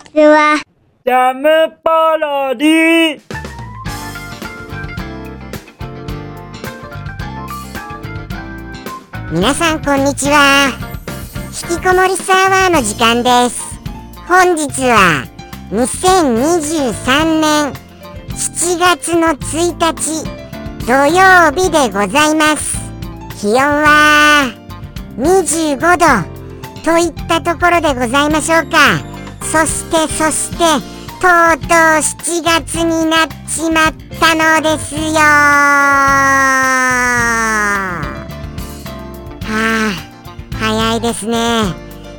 ちは。ジャムパロディ。皆さんこんにちは。引きこもりサーバーの時間です。本日は2023年7月の1日土曜日でございます。気温は25度といったところでございましょうかそしてそしてとうとう7月になっちまったのですよ。はあ早いですね。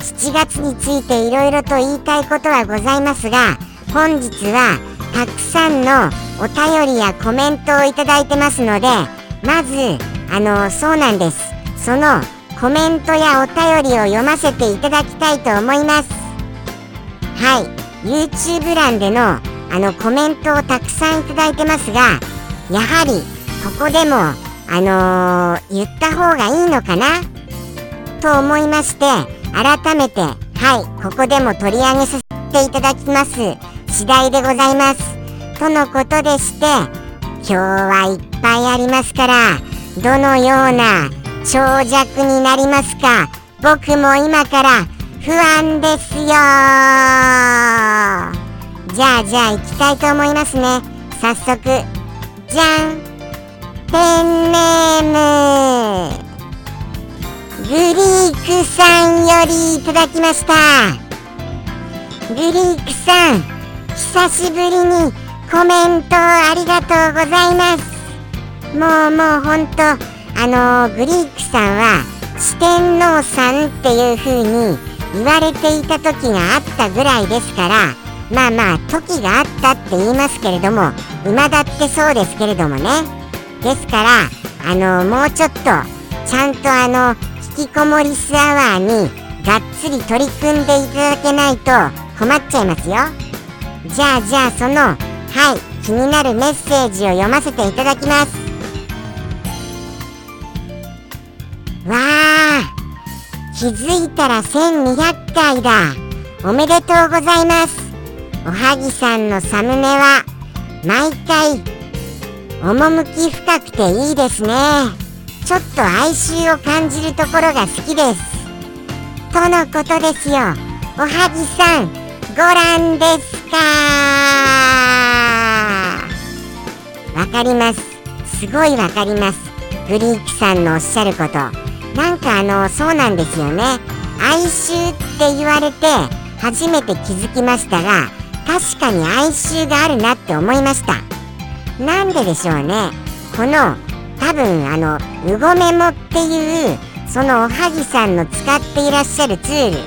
7月についていろいろと言いたいことはございますが本日はたくさんのお便りやコメントをいただいてますのでまずあのそうなんです。そのコメントやお便りを読ませていただきたいと思います。はい。YouTube 欄でのあのコメントをたくさんいただいてますがやはりここでもあのー、言った方がいいのかな？と思いまして改めてはいここでも取り上げさせていただきます。次第でございます。とのことでして今日はいっぱいありますからどのような長尺になりますか？僕も今から不安ですよじゃあじゃあ行きたいと思いますね。早速。じゃん。ペンネーム。グリークさんよりいただきました。グリークさん久しぶりにコメントありがとうございます。もうもうほんとあのー、グリークさんは四天王さんっていう風に言われていた時があったぐらいですからまあまあ時があったって言いますけれども今だってそうですけれどもね。ですからあのもうちょっとちゃんとあの引きこもりスアワーにがっつり取り組んでいただけないと困っちゃいますよ。じゃあじゃあそのはい気になるメッセージを読ませていただきます。気づいたら1200回だ。おめでとうございます。おはぎさんのサムネは毎回趣深くていいですね。ちょっと哀愁を感じるところが好きです。とのことですよ。おはぎさんご覧ですか？わかります。すごいわかります。グリークさんのおっしゃること。なんかあのそうなんですよね。哀愁って言われて初めて気づきましたが確かに哀愁があるなって思いました。なんででしょうね。この多分あのうごメモっていうそのおはぎさんの使っていらっしゃるツール。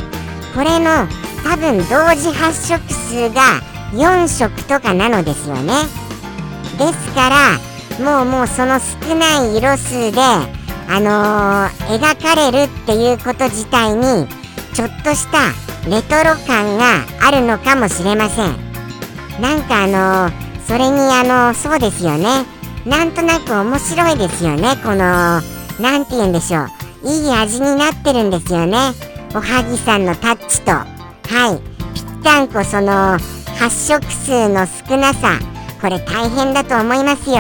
これの多分同時発色数が4色とかなのですよね。ですからもうもうその少ない色数であのー、描かれるっていうこと自体にちょっとしたレトロ感があるのかもしれません。なんかあのーそれにあのそうですよね。なんとなく面白いですよね。この何て言うんでしょう。いい味になってるんですよね。おはぎさんのタッチと。はい。ぴったんこその発色数の少なさ。これ大変だと思いますよ。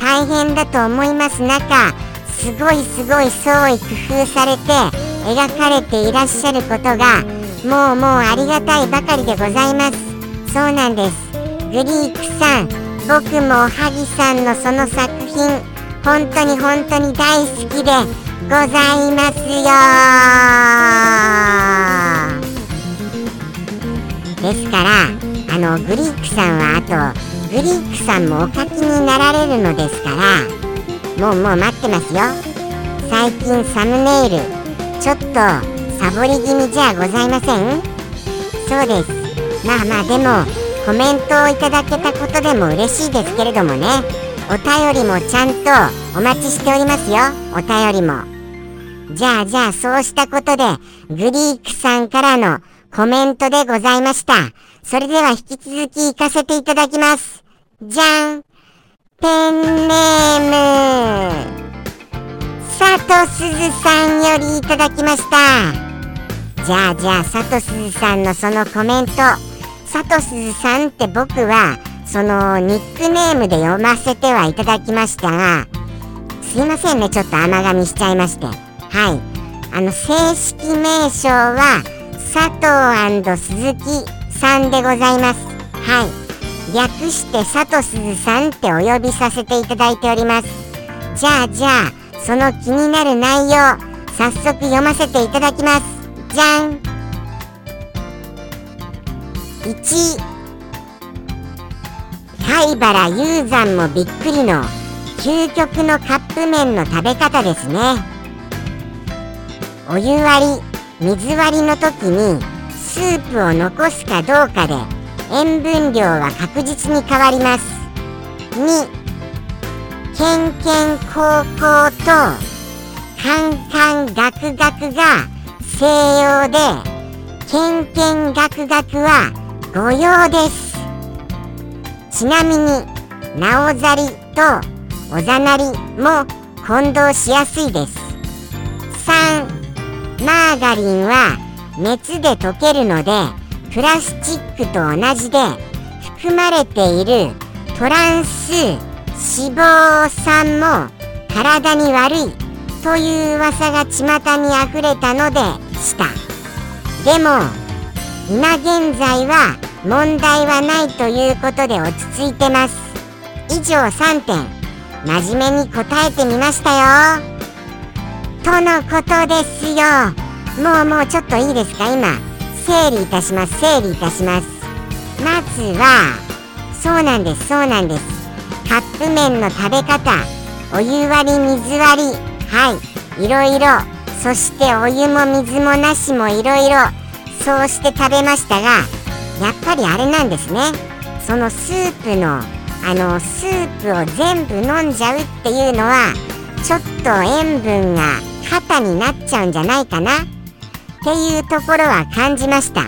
大変だと思います中すごいすごい創意工夫されて描かれていらっしゃることがもうもうありがたいばかりでございます。そうなんです。グリークさん僕もおはぎさんのその作品本当に本当に大好きでございますよ。ですからあのグリークさんはあとグリークさんもお書きになられるのですからもうもう待ってますよ。最近サムネイルちょっとサボり気味じゃございません？そうです。まあまあでもコメントをいただけたことでも嬉しいですけれどもね。お便りもちゃんとお待ちしておりますよ。お便りも。じゃあじゃあそうしたことでグリークさんからのコメントでございました。それでは引き続き行かせていただきます。じゃん。ペンネーム。佐藤すずさんよりいただきました。じゃあじゃあ佐藤すずさんのそのコメント。サトスズさんって僕はそのニックネームで読ませてはいただきましたがすいませんねちょっと甘噛みしちゃいまして。はい。あの正式名称は佐藤鈴木さんでございます。はい。略して佐藤鈴さんってお呼びさせていただいております。じゃあじゃあその気になる内容早速読ませていただきます。じゃん。1貝原雄山もびっくりの究極のカップ麺の食べ方ですね。お湯割り水割りの時にスープを残すかどうかで塩分量は確実に変わります。2ケンケン高校とカンカンガクガクが西洋でケンケンガクガクは御用ですちなみになおざりとおざなりも混同しやすいです3マーガリンは熱で溶けるのでプラスチックと同じで含まれているトランス脂肪酸も体に悪いという噂が巷にあふれたのでした。でも今現在は問題はないということで落ち着いてます。以上3点真面目に答えてみましたよ。とのことですよ。もうもうちょっといいですか今。整理いたします整理いたします。まずはそうなんですそうなんです。カップ麺の食べ方お湯割り水割りはいいろいろそしてお湯も水もなしもいろいろそうして食べましたがやっぱりあれなんですね。そのスープのあのスープを全部飲んじゃうっていうのはちょっと塩分が肩になっちゃうんじゃないかなっていうところは感じました。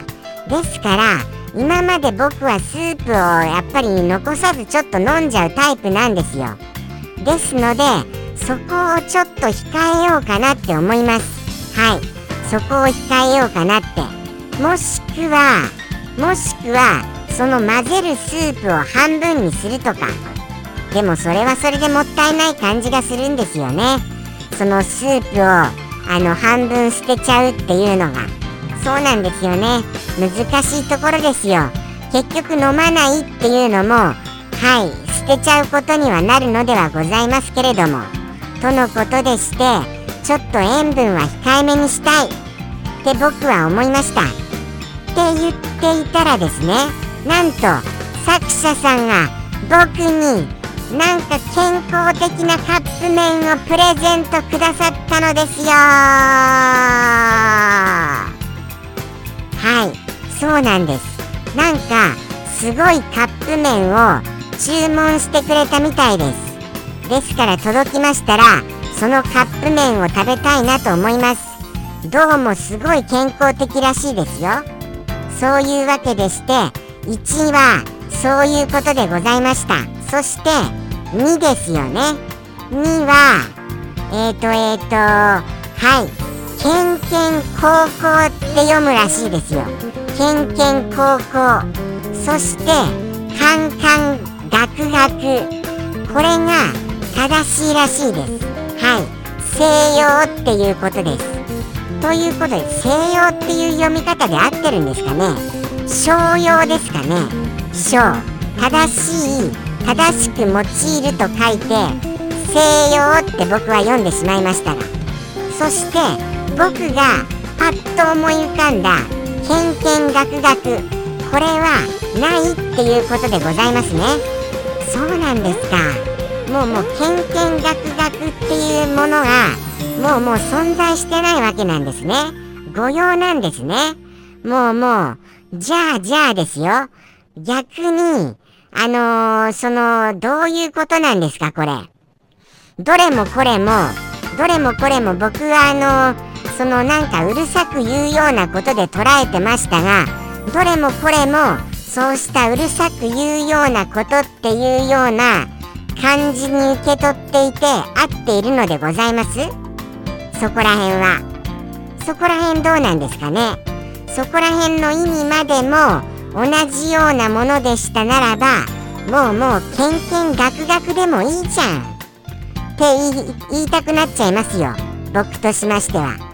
ですから今まで僕はスープをやっぱり残さずちょっと飲んじゃうタイプなんですよ。ですのでそこをちょっと控えようかなって思います。はい。そこを控えようかなって。もしくはもしくはその混ぜるスープを半分にするとか。でもそれはそれでもったいない感じがするんですよね。そのスープをあの半分捨てちゃうっていうのが。そうなんですよね。難しいところですよ。結局飲まないっていうのもはい捨てちゃうことにはなるのではございますけれども。とのことでしてちょっと塩分は控えめにしたい。って僕は思いました。って言っていたらですねなんと作者さんが僕になんか健康的なカップ麺をプレゼントくださったのですよはい。そうなんです。なんかすごいカップ麺を注文してくれたみたいです。ですから届きましたらそのカップ麺を食べたいなと思います。どうもすごい健康的らしいですよ。そういうわけでして1位はそういうことでございました。そして2ですよね。2はえっ、ー、とえっ、ー、とはい。ケンケン高校って読むらしいですよ。ケンケン高校。そしてカンカンガクガクこれが正しいらしいです。はい。西洋っていうことです。ということで西洋っていう読み方で合ってるんですかね。商用ですかね。商。正しい正しく用いると書いて西洋って僕は読んでしまいましたが。そして僕がパッと思い浮かんだ「けんけんがくがく」これはないっていうことでございますねそうなんですかもうもう「けんけんがくがく」っていうものがもうもう存在してないわけなんですね御用なんですねもうもうじゃあ、じゃあですよ。逆に、あのー、その、どういうことなんですか、これ。どれもこれも、どれもこれも僕はあのー、そのなんかうるさく言うようなことで捉えてましたが、どれもこれも、そうしたうるさく言うようなことっていうような感じに受け取っていて合っているのでございます？そこら辺は。そこら辺どうなんですかね？そこら辺の意味までも同じようなものでしたならばもうもうけんけんがくがくでもいいじゃん。って言いたくなっちゃいますよ。僕としましては。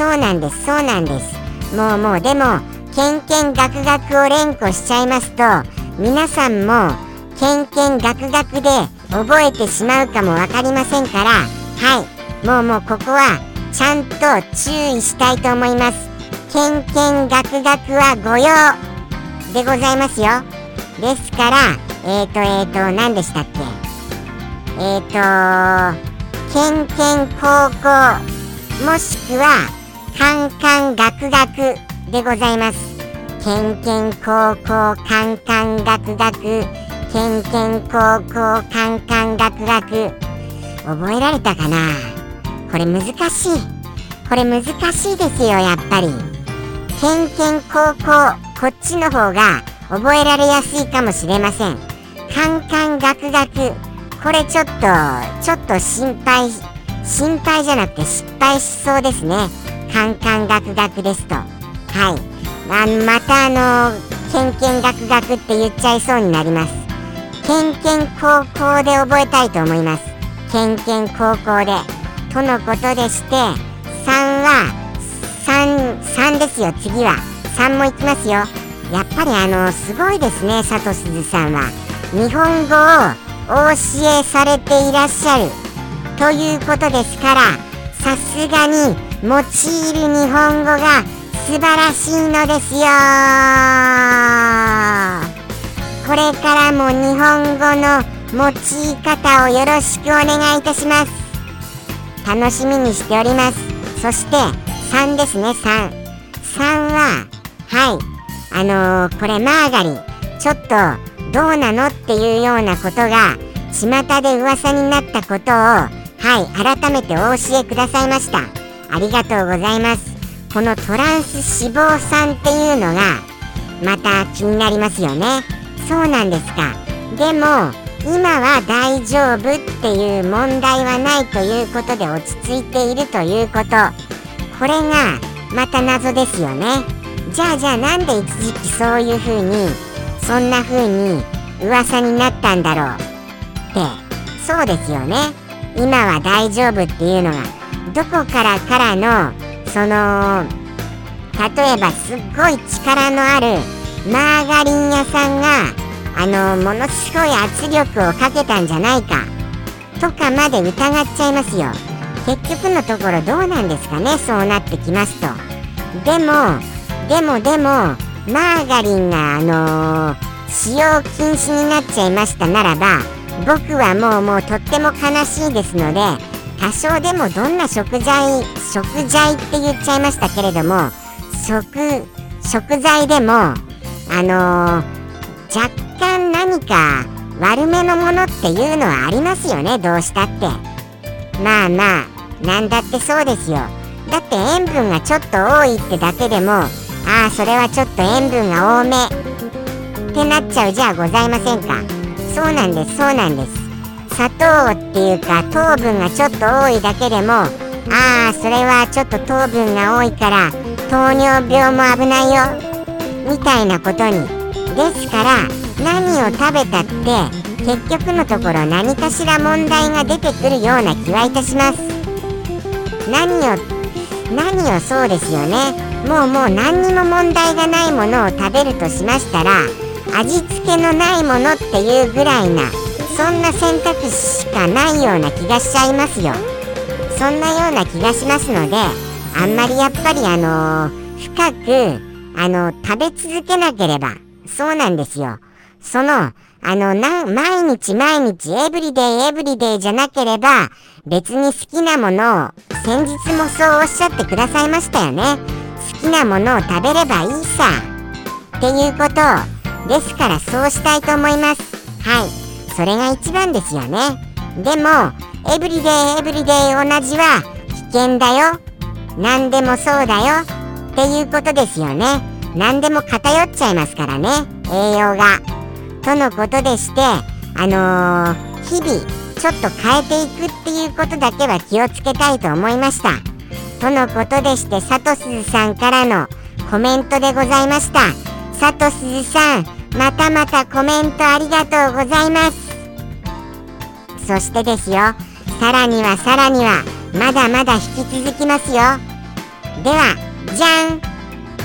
そうなんですそうなんです。もうもうでもけんけんがくがくを連呼しちゃいますと皆さんもけんけんがくがくで覚えてしまうかも分かりませんからはい。もうもうここはちゃんと注意したいと思います。けんけんがくがくは御用でございますよ。ですからえっ、ー、とえっ、ー、と何でしたっけ？えっ、ー、とけんけん高校もしくはカンカンガクガクでございます。けんけん高校カンカンガクガクけんけん高校カンカンガクガク覚えられたかな？これ難しい。これ難しいですよやっぱり。けんけん高校こっちの方が覚えられやすいかもしれません。カンカンガクガクこれちょっとちょっと心配心配じゃなくて失敗しそうですね。カンカンガクガクですと。はい。まあまたあのけんけんガクガクって言っちゃいそうになります。けんけん高校で覚えたいと思います。けんけん高校でとのことでして3は3 3ですよ。次は。3もいきますよ。やっぱりあのすごいですね佐藤鈴さんは。日本語をお教えされていらっしゃる。ということですからさすがに用いる日本語が素晴らしいのです。よこれからも日本語の用い方をよろしくお願いいたします。楽しみにしております。そして3ですね。3 3ははい。あのー、これマーガリン。ちょっとどうなのっていうようなことが巷で噂になったことをはい改めてお教えくださいました。ありがとうございます。このトランス脂肪酸っていうのがまた気になりますよね。そうなんですか。でも今は大丈夫っていう問題はないということで落ち着いているということ。これがまた謎ですよね。じゃあじゃあなんで一時期そういう風にそんな風に噂になったんだろうって。そうですよね。今は大丈夫っていうのがどこからからのその例えばすっごい力のあるマーガリン屋さんがあのものすごい圧力をかけたんじゃないかとかまで疑っちゃいますよ。結局のところどうなんですかねそうなってきますと。でもでもでもマーガリンがあのー、使用禁止になっちゃいましたならば僕はもうもうとっても悲しいですので多少でもどんな食材食材って言っちゃいましたけれども食食材でもあのー、若干何か悪めのものっていうのはありますよねどうしたって。まあまあなんだってそうですよ。だって塩分がちょっと多いってだけでもああそれはちょっと塩分が多めってなっちゃうじゃあございませんか。そうなんですそうなんです。砂糖っていうか糖分がちょっと多いだけでもああそれはちょっと糖分が多いから糖尿病も危ないよみたいなことに。ですから何を食べたって結局のところ何かしら問題が出てくるような気はいたします。何を何をそうですよね。もうもう何にも問題がないものを食べるとしましたら味付けのないものっていうぐらいなそんな選択肢しかないような気がしちゃいますよ。そんなような気がしますのであんまりやっぱりあの、深くあの、食べ続けなければそうなんですよ。そのあのな毎日毎日エブリデイエブリデイじゃなければ別に好きなものを先日もそうおっしゃってくださいましたよね。好きなものを食べればいいさ。っていうことをですからそうしたいと思います。はい。それが一番ですよね。でもエブリデイエブリデイ同じは危険だよ。何でもそうだよ。っていうことですよね。何でも偏っちゃいますからね。栄養が。とのことでしてあのー、日々ちょっと変えていくっていうことだけは気をつけたいと思いました。とのことでしてサトスさんからのコメントでございました。さとすずさんまたまたコメントありがとうございます。そしてですよ。さらにはさらにはまだまだ引き続きますよ。ではじゃん。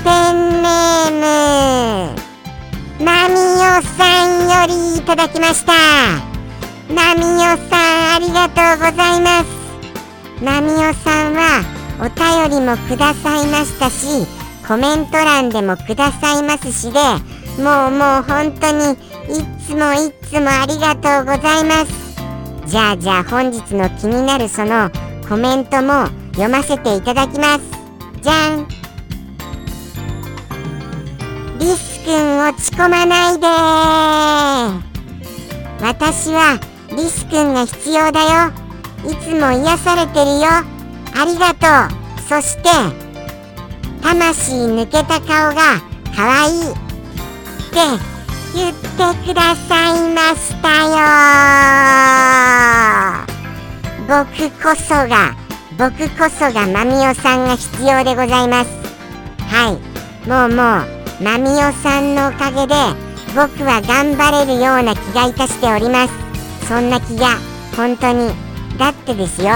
ペンネーム。ナミオさんよりいただきました。ナミオさんありがとうございます。ナミオさんはお便りもくださいましたしコメント欄でもくださいますしでもうもう本当にいつもいつもありがとうございます。じゃあじゃあ本日の気になるそのコメントも読ませていただきます。じゃん。リスくん落ち込まないで。私はリスくんが必要だよ。いつも癒されてるよ。ありがとう。そして魂抜けた顔がかわいい。って言ってくださいましたよ僕こそが僕こそがマミオさんが必要でございますはいもうもうマミオさんのおかげで僕は頑張れるような気がいたしておりますそんな気が本当にだってですよ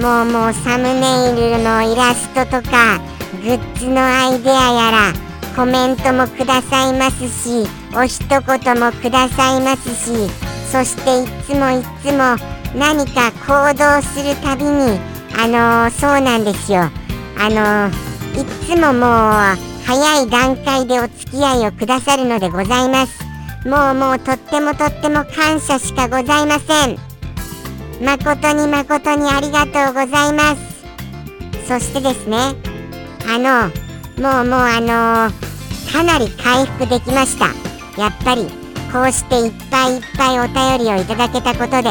もうもうサムネイルのイラストとかグッズのアイデアやらコメントもくださいますしお一言もくださいますしそしていつもいつも何か行動するたびにあのー、そうなんですよ。あのー、いつももう早い段階でお付き合いをくださるのでございます。もうもうとってもとっても感謝しかございません。誠に誠にありがとうございます。そしてですねあのもうもうあのー、かなり回復できました。やっぱりこうしていっぱいいっぱいお便りをいただけたことで。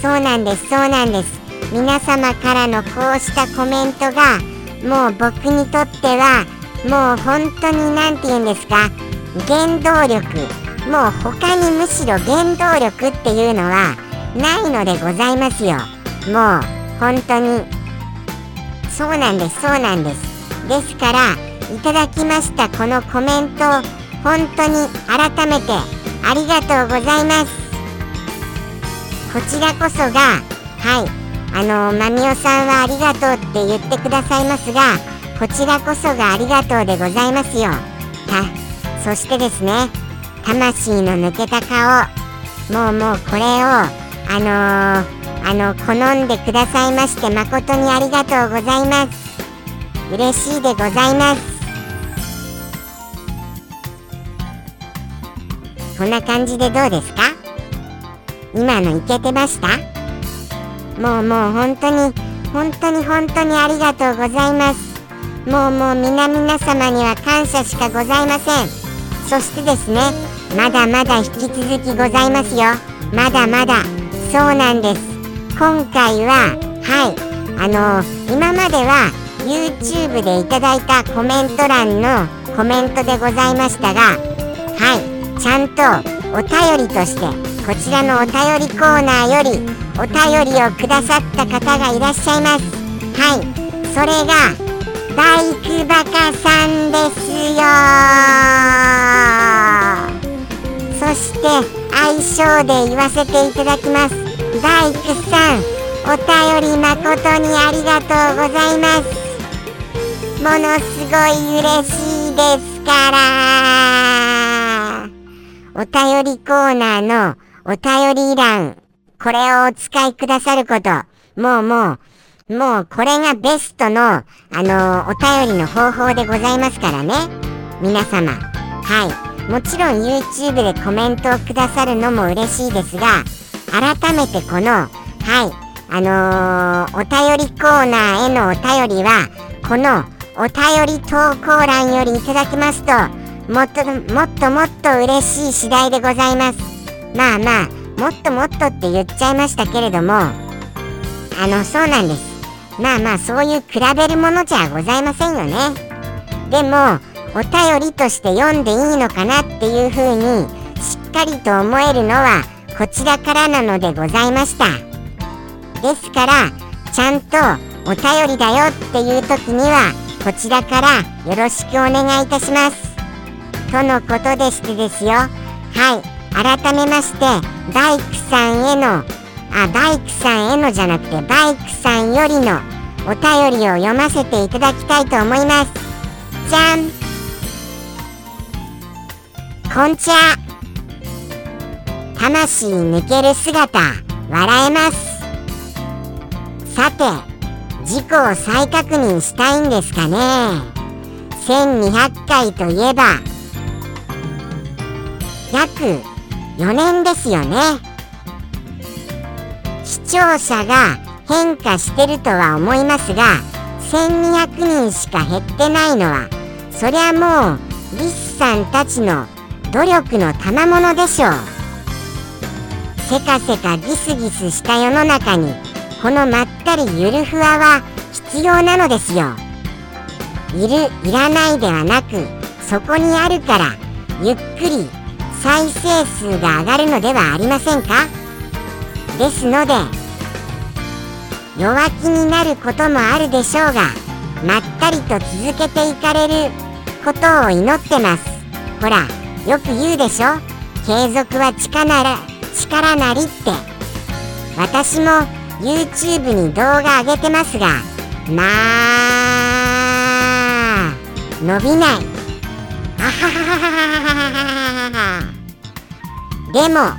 そうなんですそうなんです。皆様からのこうしたコメントがもう僕にとってはもう本当に何て言うんですか原動力。もう他にむしろ原動力っていうのはないのでございますよ。もう本当にそうなんですそうなんです。ですからいただきましたこのコメント本当に改めてありがとうございます。こちらこそがはいあのまみおさんはありがとうって言ってくださいますがこちらこそがありがとうでございますよ。たそしてですね魂の抜けた顔もうもうこれをあのー、あの好んでくださいまして誠にありがとうございます。嬉しいでございます。こんな感じでどうですか？今のいけてました？もうもう本当に本当に本当にありがとうございます。もうもう皆々様には感謝しかございません。そしてですねまだまだ引き続きございますよ。まだまだ。そうなんです。今回ははい。あのー、今までは YouTube でいただいたコメント欄のコメントでございましたがはい。ちゃんとお便りとしてこちらのお便りコーナーよりお便りをくださった方がいらっしゃいます。はい。それがバイクバカさんですよ。そして愛称で言わせていただきます。バイクさんお便り誠にありがとうございます。ものすごい嬉しいですから。お便りコーナーのお便り欄、これをお使いくださること、もうもう、もうこれがベストの、あのお便りの方法でございますからね。皆様。はい。もちろん YouTube でコメントをくださるのも嬉しいですが、改めてこの、はい、あのー、お便りコーナーへのお便りは、このお便り投稿欄よりいただきますと、もっともっともっと嬉しい次第でございます。まあまあもっともっとって言っちゃいましたけれども。あのそうなんです。まあまあそういう比べるものじゃございませんよね。でもお便りとして読んでいいのかなっていう風にしっかりと思えるのはこちらからなのでございました。ですからちゃんとお便りだよっていう時にはこちらからよろしくお願いいたします。とのことでしてですよ。はい。改めましてバイクさんへのあバイクさんへのじゃなくてバイクさんよりのお便りを読ませていただきたいと思います。じゃん。こんちゃ魂抜ける姿笑えます。さて事故を再確認したいんですかね。1200回といえば約4年ですよね。視聴者が変化してるとは思いますが1200人しか減ってないのはそりゃもうリスさんたちの努力の賜物でしょう。せかせかギスギスした世の中にこのまったりゆるふわは必要なのですよ。いるいらないではなくそこにあるからゆっくり再生数が上がるのではありませんか？ですので弱気になることもあるでしょうがまったりと続けていかれることを祈ってます。ほらよく言うでしょ？継続は力なら力なりって。私も YouTube に動画上げてますがまあ伸びない。でも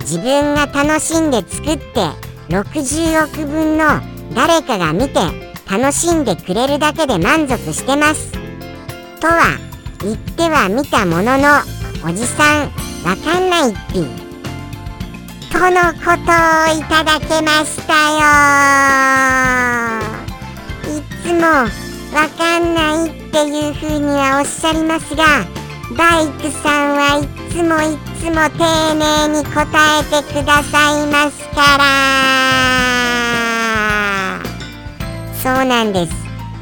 自分が楽しんで作って60億分の誰かが見て楽しんでくれるだけで満足してます。とは言ってはみたもののおじさんわかんないっぴとのことをいただけましたよ。いつもわかんないっていうふうにはおっしゃりますがバイクさんはいつもいつも丁寧に答えてくださいますから。そうなんです。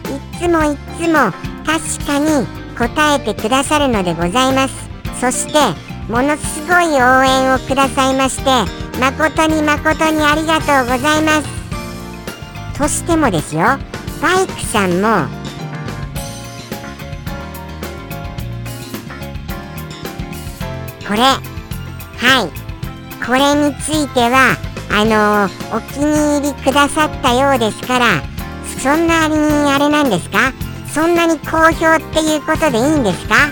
いつもいつも確かに答えてくださるのでございます。そしてものすごい応援をくださいまして誠に誠にありがとうございます。としてもですよバイクさんもこれ。はい。これについてはあのー、お気に入りくださったようですからそんなにあれなんですか？そんなに好評っていうことでいいんですか？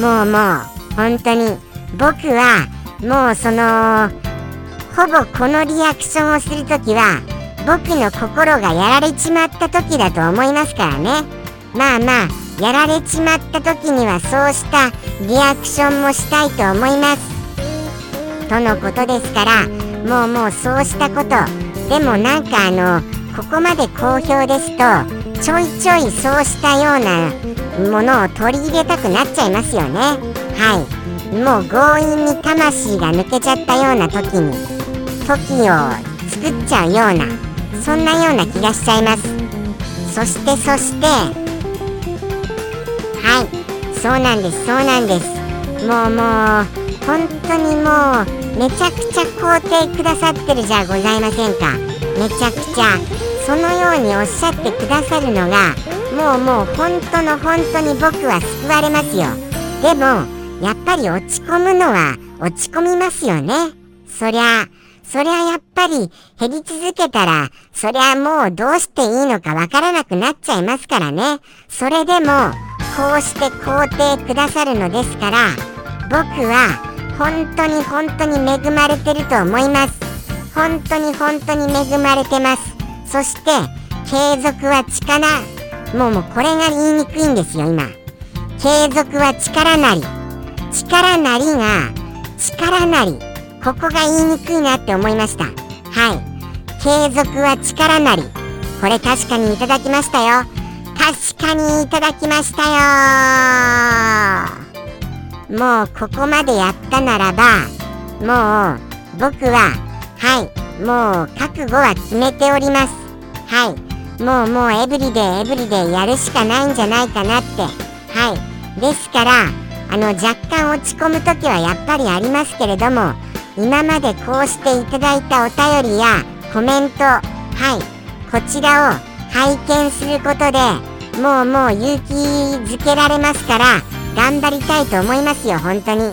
もうもう本当に。僕はもうそのほぼこのリアクションをするときは僕の心がやられちまった時だと思いますからね。まあまあやられちまった時にはそうしたリアクションもしたいと思います。とのことですからもうもうそうしたこと。でもなんかあのここまで好評ですとちょいちょいそうしたようなものを取り入れたくなっちゃいますよね。はい。もう強引に魂が抜けちゃったような時に時を作っちゃうようなそんなような気がしちゃいます。そしてそしてそうなんですそうなんです。もうもう本当にもうめちゃくちゃ肯定くださってるじゃございませんか。めちゃくちゃ。そのようにおっしゃってくださるのがもうもう本当の本当に僕は救われますよ。でもやっぱり落ち込むのは落ち込みますよね。そりゃそりゃやっぱり減り続けたらそりゃもうどうしていいのかわからなくなっちゃいますからね。それでもこうして肯定くださるのですから僕は本当に本当に恵まれてると思います。本当に本当に恵まれてます。そして継続は力もうもうこれが言いにくいんですよ今。継続は力なり。力なりが力なり。ここが言いにくいなって思いました。はい。継続は力なり。これ確かにいただきましたよ。確かにいただきましたよ。もうここまでやったならばもう僕ははいもう覚悟は決めております。はい。もうもうエブリデイエブリデイやるしかないんじゃないかなって。はい。ですからあの若干落ち込む時はやっぱりありますけれども今までこうしていただいたお便りやコメントはいこちらを拝見することでもうもう勇気づけられますから頑張りたいと思いますよ本当に。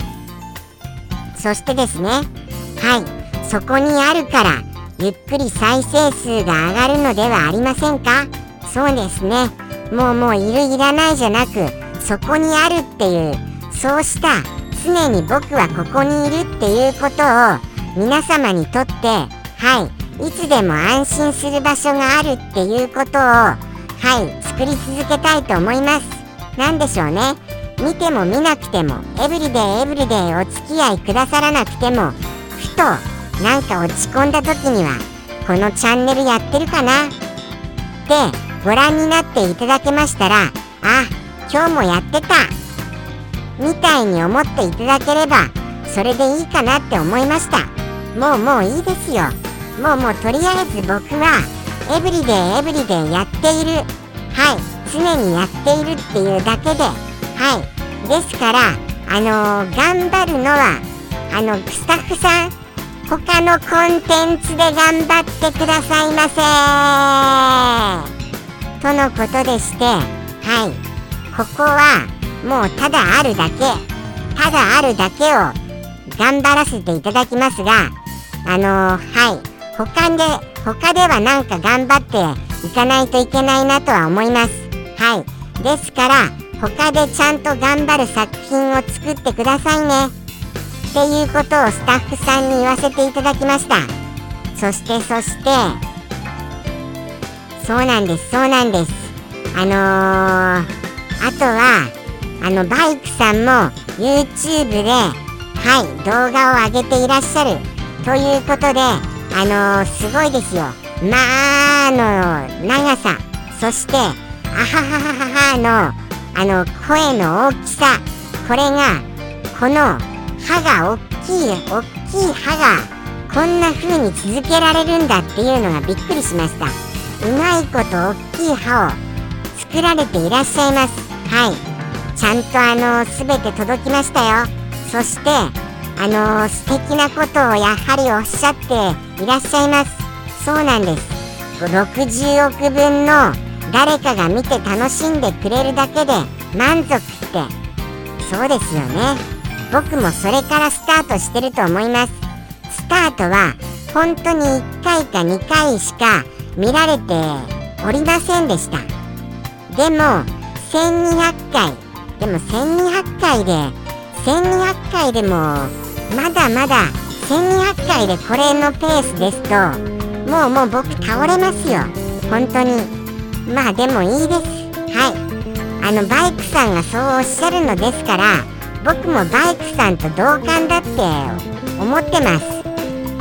そしてですねはいそこにあるからゆっくり再生数が上がるのではありませんか？そうですね。もうもういるいらないじゃなくそこにあるっていうそうした常に僕はここにいるっていうことを皆様にとってはいいつでも安心する場所があるっていうことをはい作り続けたいと思います。何でしょうね。見ても見なくてもエブリデイエブリデイお付き合いくださらなくてもふとなんか落ち込んだ時にはこのチャンネルやってるかな？ってご覧になっていただけましたらあ今日もやってた。みたいに思っていただければそれでいいかなって思いました。もうもういいですよ。もうもうとりあえず僕はエブリデイエブリデイやっている。はい。常にやっているっていうだけで。はい。ですからあのー、頑張るのはあのスタッフさん他のコンテンツで頑張ってくださいませとのことでしてはい。ここはもうただあるだけ。ただあるだけを頑張らせていただきますがあのー、はい。他で他ではなんか頑張っていかないといけないなとは思います。はい。ですから他でちゃんと頑張る作品を作ってくださいね。っていうことをスタッフさんに言わせていただきました。そしてそしてそうなんですそうなんです。あのー、あとはあのバイクさんも YouTube ではい動画を上げていらっしゃるということであのー、すごいですよ。まあの長さ。そしてあはははははのあの声の大きさ。これがこの歯が大きい大きい歯がこんな風に続けられるんだっていうのがびっくりしました。うまいこと大きい歯を作られていらっしゃいます。はい。ちゃんとあの全て届きましたよ。そしてあの素敵なことをやはりおっしゃっていらっしゃいます。そうなんです。60億分の誰かが見て楽しんでくれるだけで満足って。そうですよね。僕もそれからスタートしてると思います。スタートは本当に1回か2回しか見られておりませんでした。でも1200回。でも1200回で1200回でもまだまだ1200回でこれのペースですともうもう僕倒れますよ。本当に。まあでもいいです。はい。あのバイクさんがそうおっしゃるのですから僕もバイクさんと同感だって思ってます。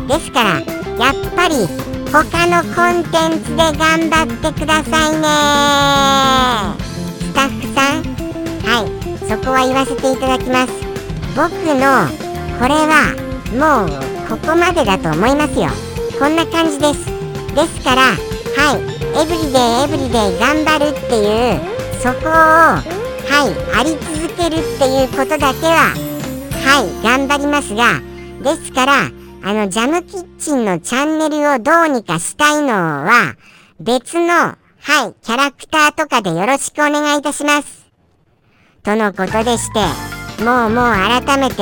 ですからやっぱり他のコンテンツで頑張ってくださいね。スタッフさん。はい。そこは言わせていただきます。僕のこれはもうここまでだと思いますよ。こんな感じです。ですからはいエブリデイエブリデイ頑張るっていうそこをはいあり続けるっていうことだけははい頑張りますがですからあのジャムキッチンのチャンネルをどうにかしたいのは別のはいキャラクターとかでよろしくお願いいたします。とのことでしてもうもう改めて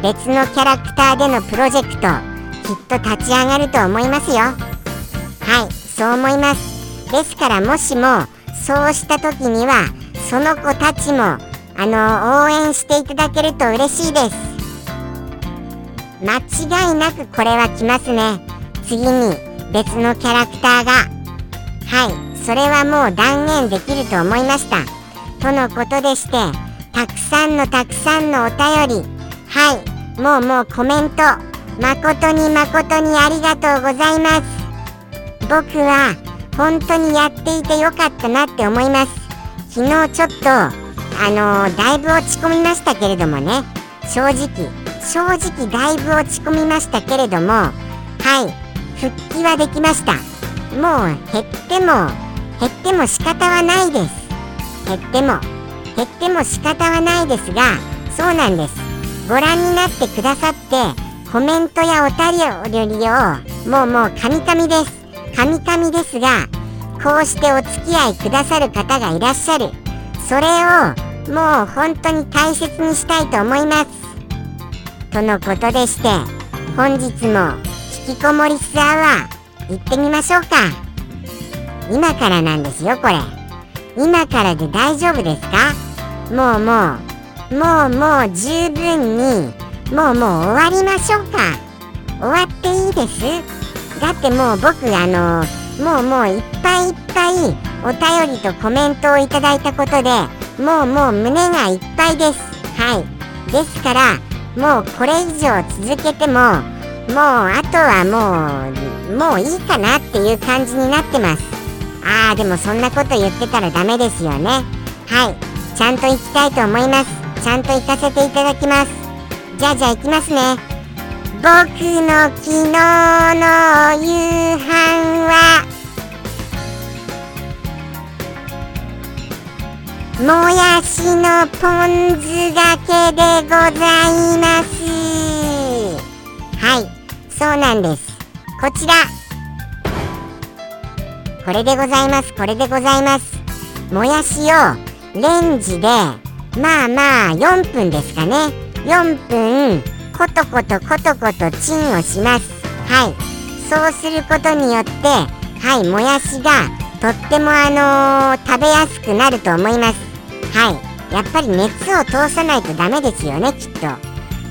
別のキャラクターでのプロジェクトきっと立ち上がると思いますよ。はいそう思います。ですからもしもそうした時にはその子たちもあの応援していただけると嬉しいです。間違いなくこれは来ますね。次に別のキャラクターが。はいそれはもう断言できると思いました。とのことでしてたくさんのたくさんのお便り。はい。もうもうコメント。誠に誠にありがとうございます。僕は本当にやっていてよかったなって思います。昨日ちょっとあのー、だいぶ落ち込みましたけれどもね。正直正直だいぶ落ち込みましたけれども。はい。復帰はできました。もう減っても減っても仕方はないです。減っても。減っても仕方はないですがそうなんです。ご覧になってくださってコメントやお便りをもうもうカミカミです。カミカミですがこうしてお付き合いくださる方がいらっしゃる。それをもう本当に大切にしたいと思います。とのことでして本日も引きこもりスアワー行ってみましょうか。今からなんですよこれ。今からで大丈夫ですか？もうもうもうもう十分にもうもう終わりましょうか。終わっていいです？だってもう僕あのもうもういっぱいいっぱいお便りとコメントをいただいたことでもうもう胸がいっぱいです。はい。ですからもうこれ以上続けてももうあとはもうもういいかなっていう感じになってます。あーでもそんなこと言ってたらダメですよね。はい。ちゃんと行きたいと思います。ちゃんと行かせていただきます。じゃあじゃあ行きますね。僕の昨日の夕飯はもやしのポン酢がけでございます。はい。そうなんです。こちら。これでございます。これでございます。もやしをレンジでまあまあ4分ですかね。4分コトコトコトコトチンをします。はい。そうすることによってはいもやしがとってもあのー、食べやすくなると思います。はい。やっぱり熱を通さないとダメですよねきっと。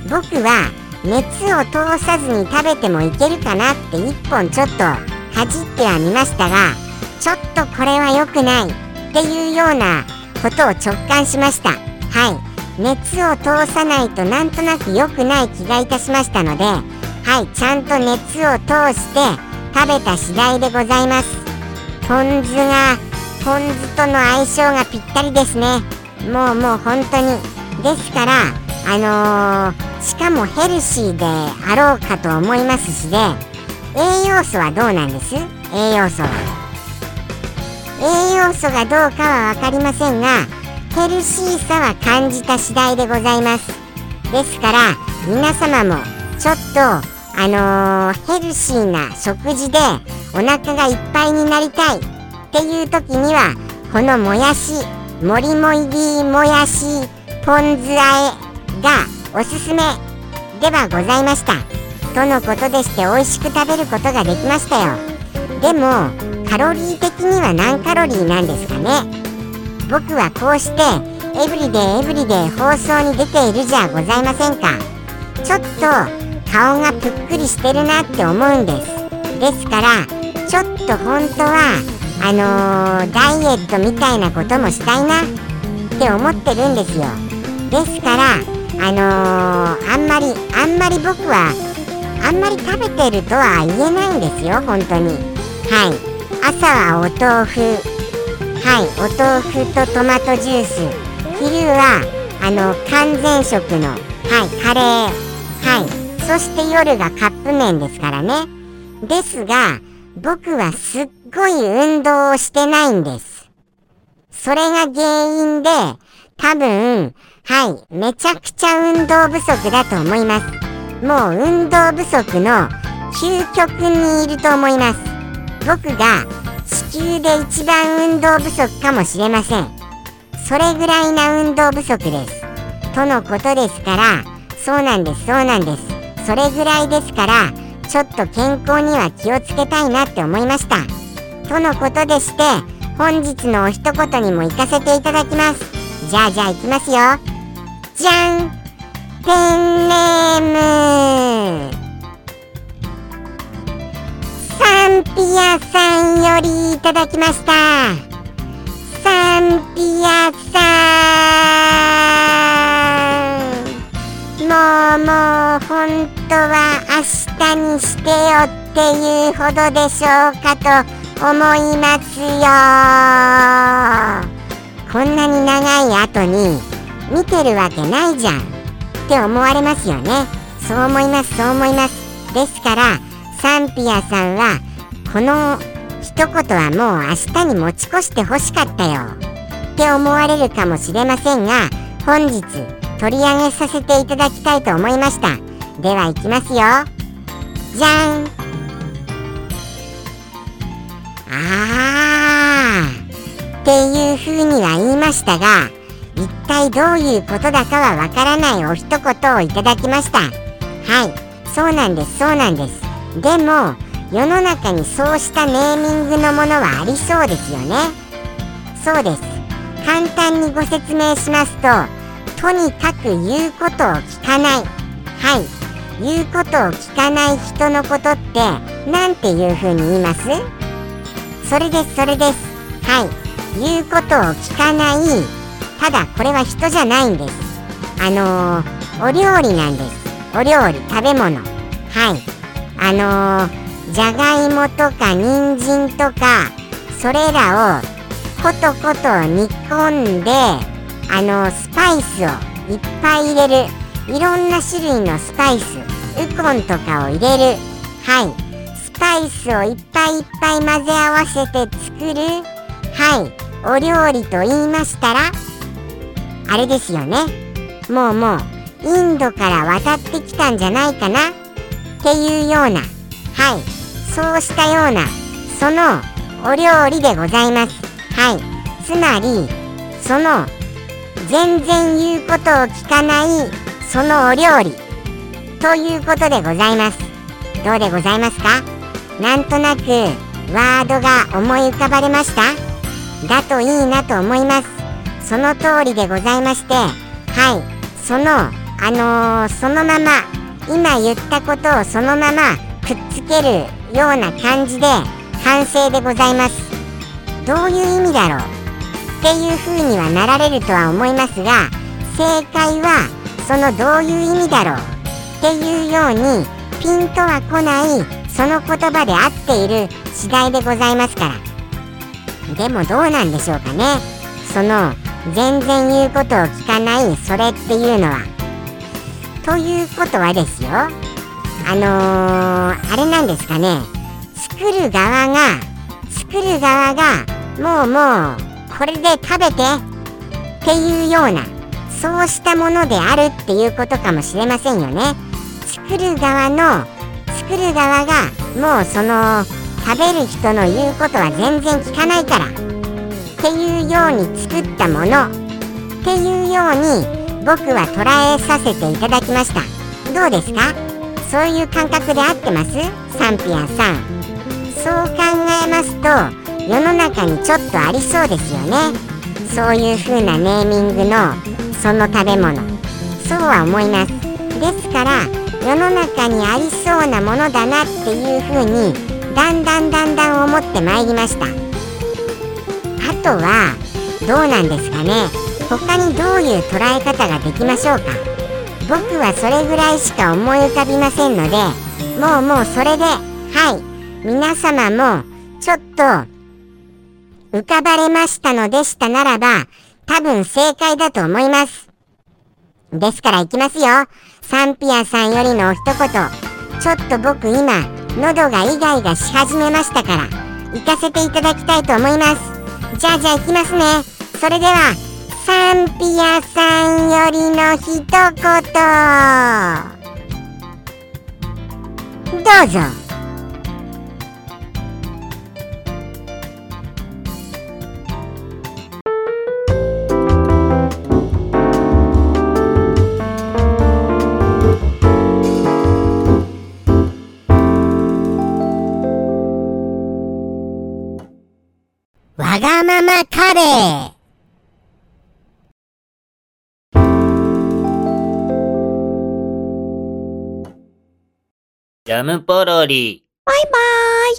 僕は熱を通さずに食べてもいけるかなって1本ちょっとじってはみましたがちょっとこれは良くないっていうようなことを直感しました。はい。熱を通さないとなんとなく良くない気がいたしましたのではい。ちゃんと熱を通して食べた次第でございます。ポン酢がポン酢との相性がぴったりですね。もうもう本当に。ですからあのー、しかもヘルシーであろうかと思いますしで栄養素はどうなんです？栄養素は栄養素がどうかは分かりませんがヘルシーさは感じた次第でございます。ですから皆様もちょっとあのー、ヘルシーな食事でお腹がいっぱいになりたい。っていう時にはこのもやしもりも入りもやしポン酢あえがおすすめではございました。とのことでして美味しく食べることができましたよ。でもカロリー的には何カロリーなんですかね。僕はこうしてエブリデイエブリデイ放送に出ているじゃございませんか。ちょっと顔がぷっくりしてるなって思うんです。ですからちょっと本当はあのー、ダイエットみたいなこともしたいな。って思ってるんですよ。ですからあのー、あんまりあんまり僕はあんまり食べてるとは言えないんですよ本当に。はい。朝はお豆腐。はい。お豆腐とトマトジュース。昼はあの完全食のはいカレー。はい。そして夜がカップ麺ですからね。ですが僕はすっごい運動をしてないんです。それが原因で、多分、はい、めちゃくちゃ運動不足だと思います。もう運動不足の究極にいると思います。僕が地球で一番運動不足かもしれません。それぐらいな運動不足です。とのことですから、そうなんです、そうなんです。それぐらいですから、ちょっと健康には気をつけたいなって思いました。とのことでして本日のお一言にも行かせていただきますじゃあじゃあ行きますよじゃんペンネームサンピアさんよりいただきました。サンピアさんもうもう本当は明日にしてよっていうほどでしょうかと思いますよ。こんなに長い後に見てるわけないじゃん。って思われますよね。そう思いますそう思います。ですからサンピアさんはこの一言はもう明日に持ち越してほしかったよ。って思われるかもしれませんが本日取り上げさせていただきたいと思いました。ではいきますよ。じゃん。あー。っていう風には言いましたが一体どういうことだかはわからないお一言をいただきました。はい。そうなんですそうなんです。でも世の中にそうしたネーミングのものはありそうですよね。そうです。簡単にご説明しますととにかく言うことを聞かない。はい。言うことを聞かない人のことって何ていうふうに言います？それですそれです。はい。言うことを聞かないただこれは人じゃないんです。あのー、お料理なんです。お料理食べ物。はい。あのー、じゃがいもとか人参とかそれらをコトコト煮込んであのー、スパイスをいっぱい入れる。いろんな種類のスパイスウコンとかを入れる。はい。スパイスをいっぱいいっぱい混ぜ合わせて作る。はい。お料理と言いましたらあれですよね。もうもうインドから渡ってきたんじゃないかな。っていうような。はい。そうしたような。そのお料理でございます。はい。つまりその全然言うことを聞かないそのお料理。ということでございます。どうでございますか？なんとなくワードが思い浮かばれました？だといいなと思います。その通りでございましてはい。そのあのー、そのまま今言ったことをそのままくっつけるような感じで完成でございます。どういう意味だろう？っていう風にはなられるとは思いますが正解はそのどういう意味だろう？っていうようにピンとは来ないその言葉で合っている次第でございますから。でもどうなんでしょうかね？その全然言うことを聞かないそれっていうのは。ということはですよ。あのー、あれなんですかね。作る側が作る側がもうもうこれで食べてっていうようなそうしたものであるっていうことかもしれませんよね。作る側の作る側がもうその食べる人の言うことは全然聞かないから。っていうように作ったもの。っていうように僕は捉えさせていただきました。どうですか？そういう感覚で合ってます？サンピアさん。そう考えますと世の中にちょっとありそうですよね。そういう風なネーミングのその食べ物。そうは思います。ですから世の中にありそうなものだなっていう風にだんだんだんだん思ってまいりました。あとはどうなんですかね？他にどういう捉え方ができましょうか？僕はそれぐらいしか思い浮かびませんのでもうもうそれではい。皆様もちょっと浮かばれましたのでしたならば多分正解だと思います。ですからいきますよ。サンピアさんよりのお一言。ちょっと僕今喉がイガイガし始めましたから行かせていただきたいと思います。じゃあじゃあ行きますね。それではサンピアさんよりの一言。どうぞ。がままカレージャムポロリ。バイバーイ。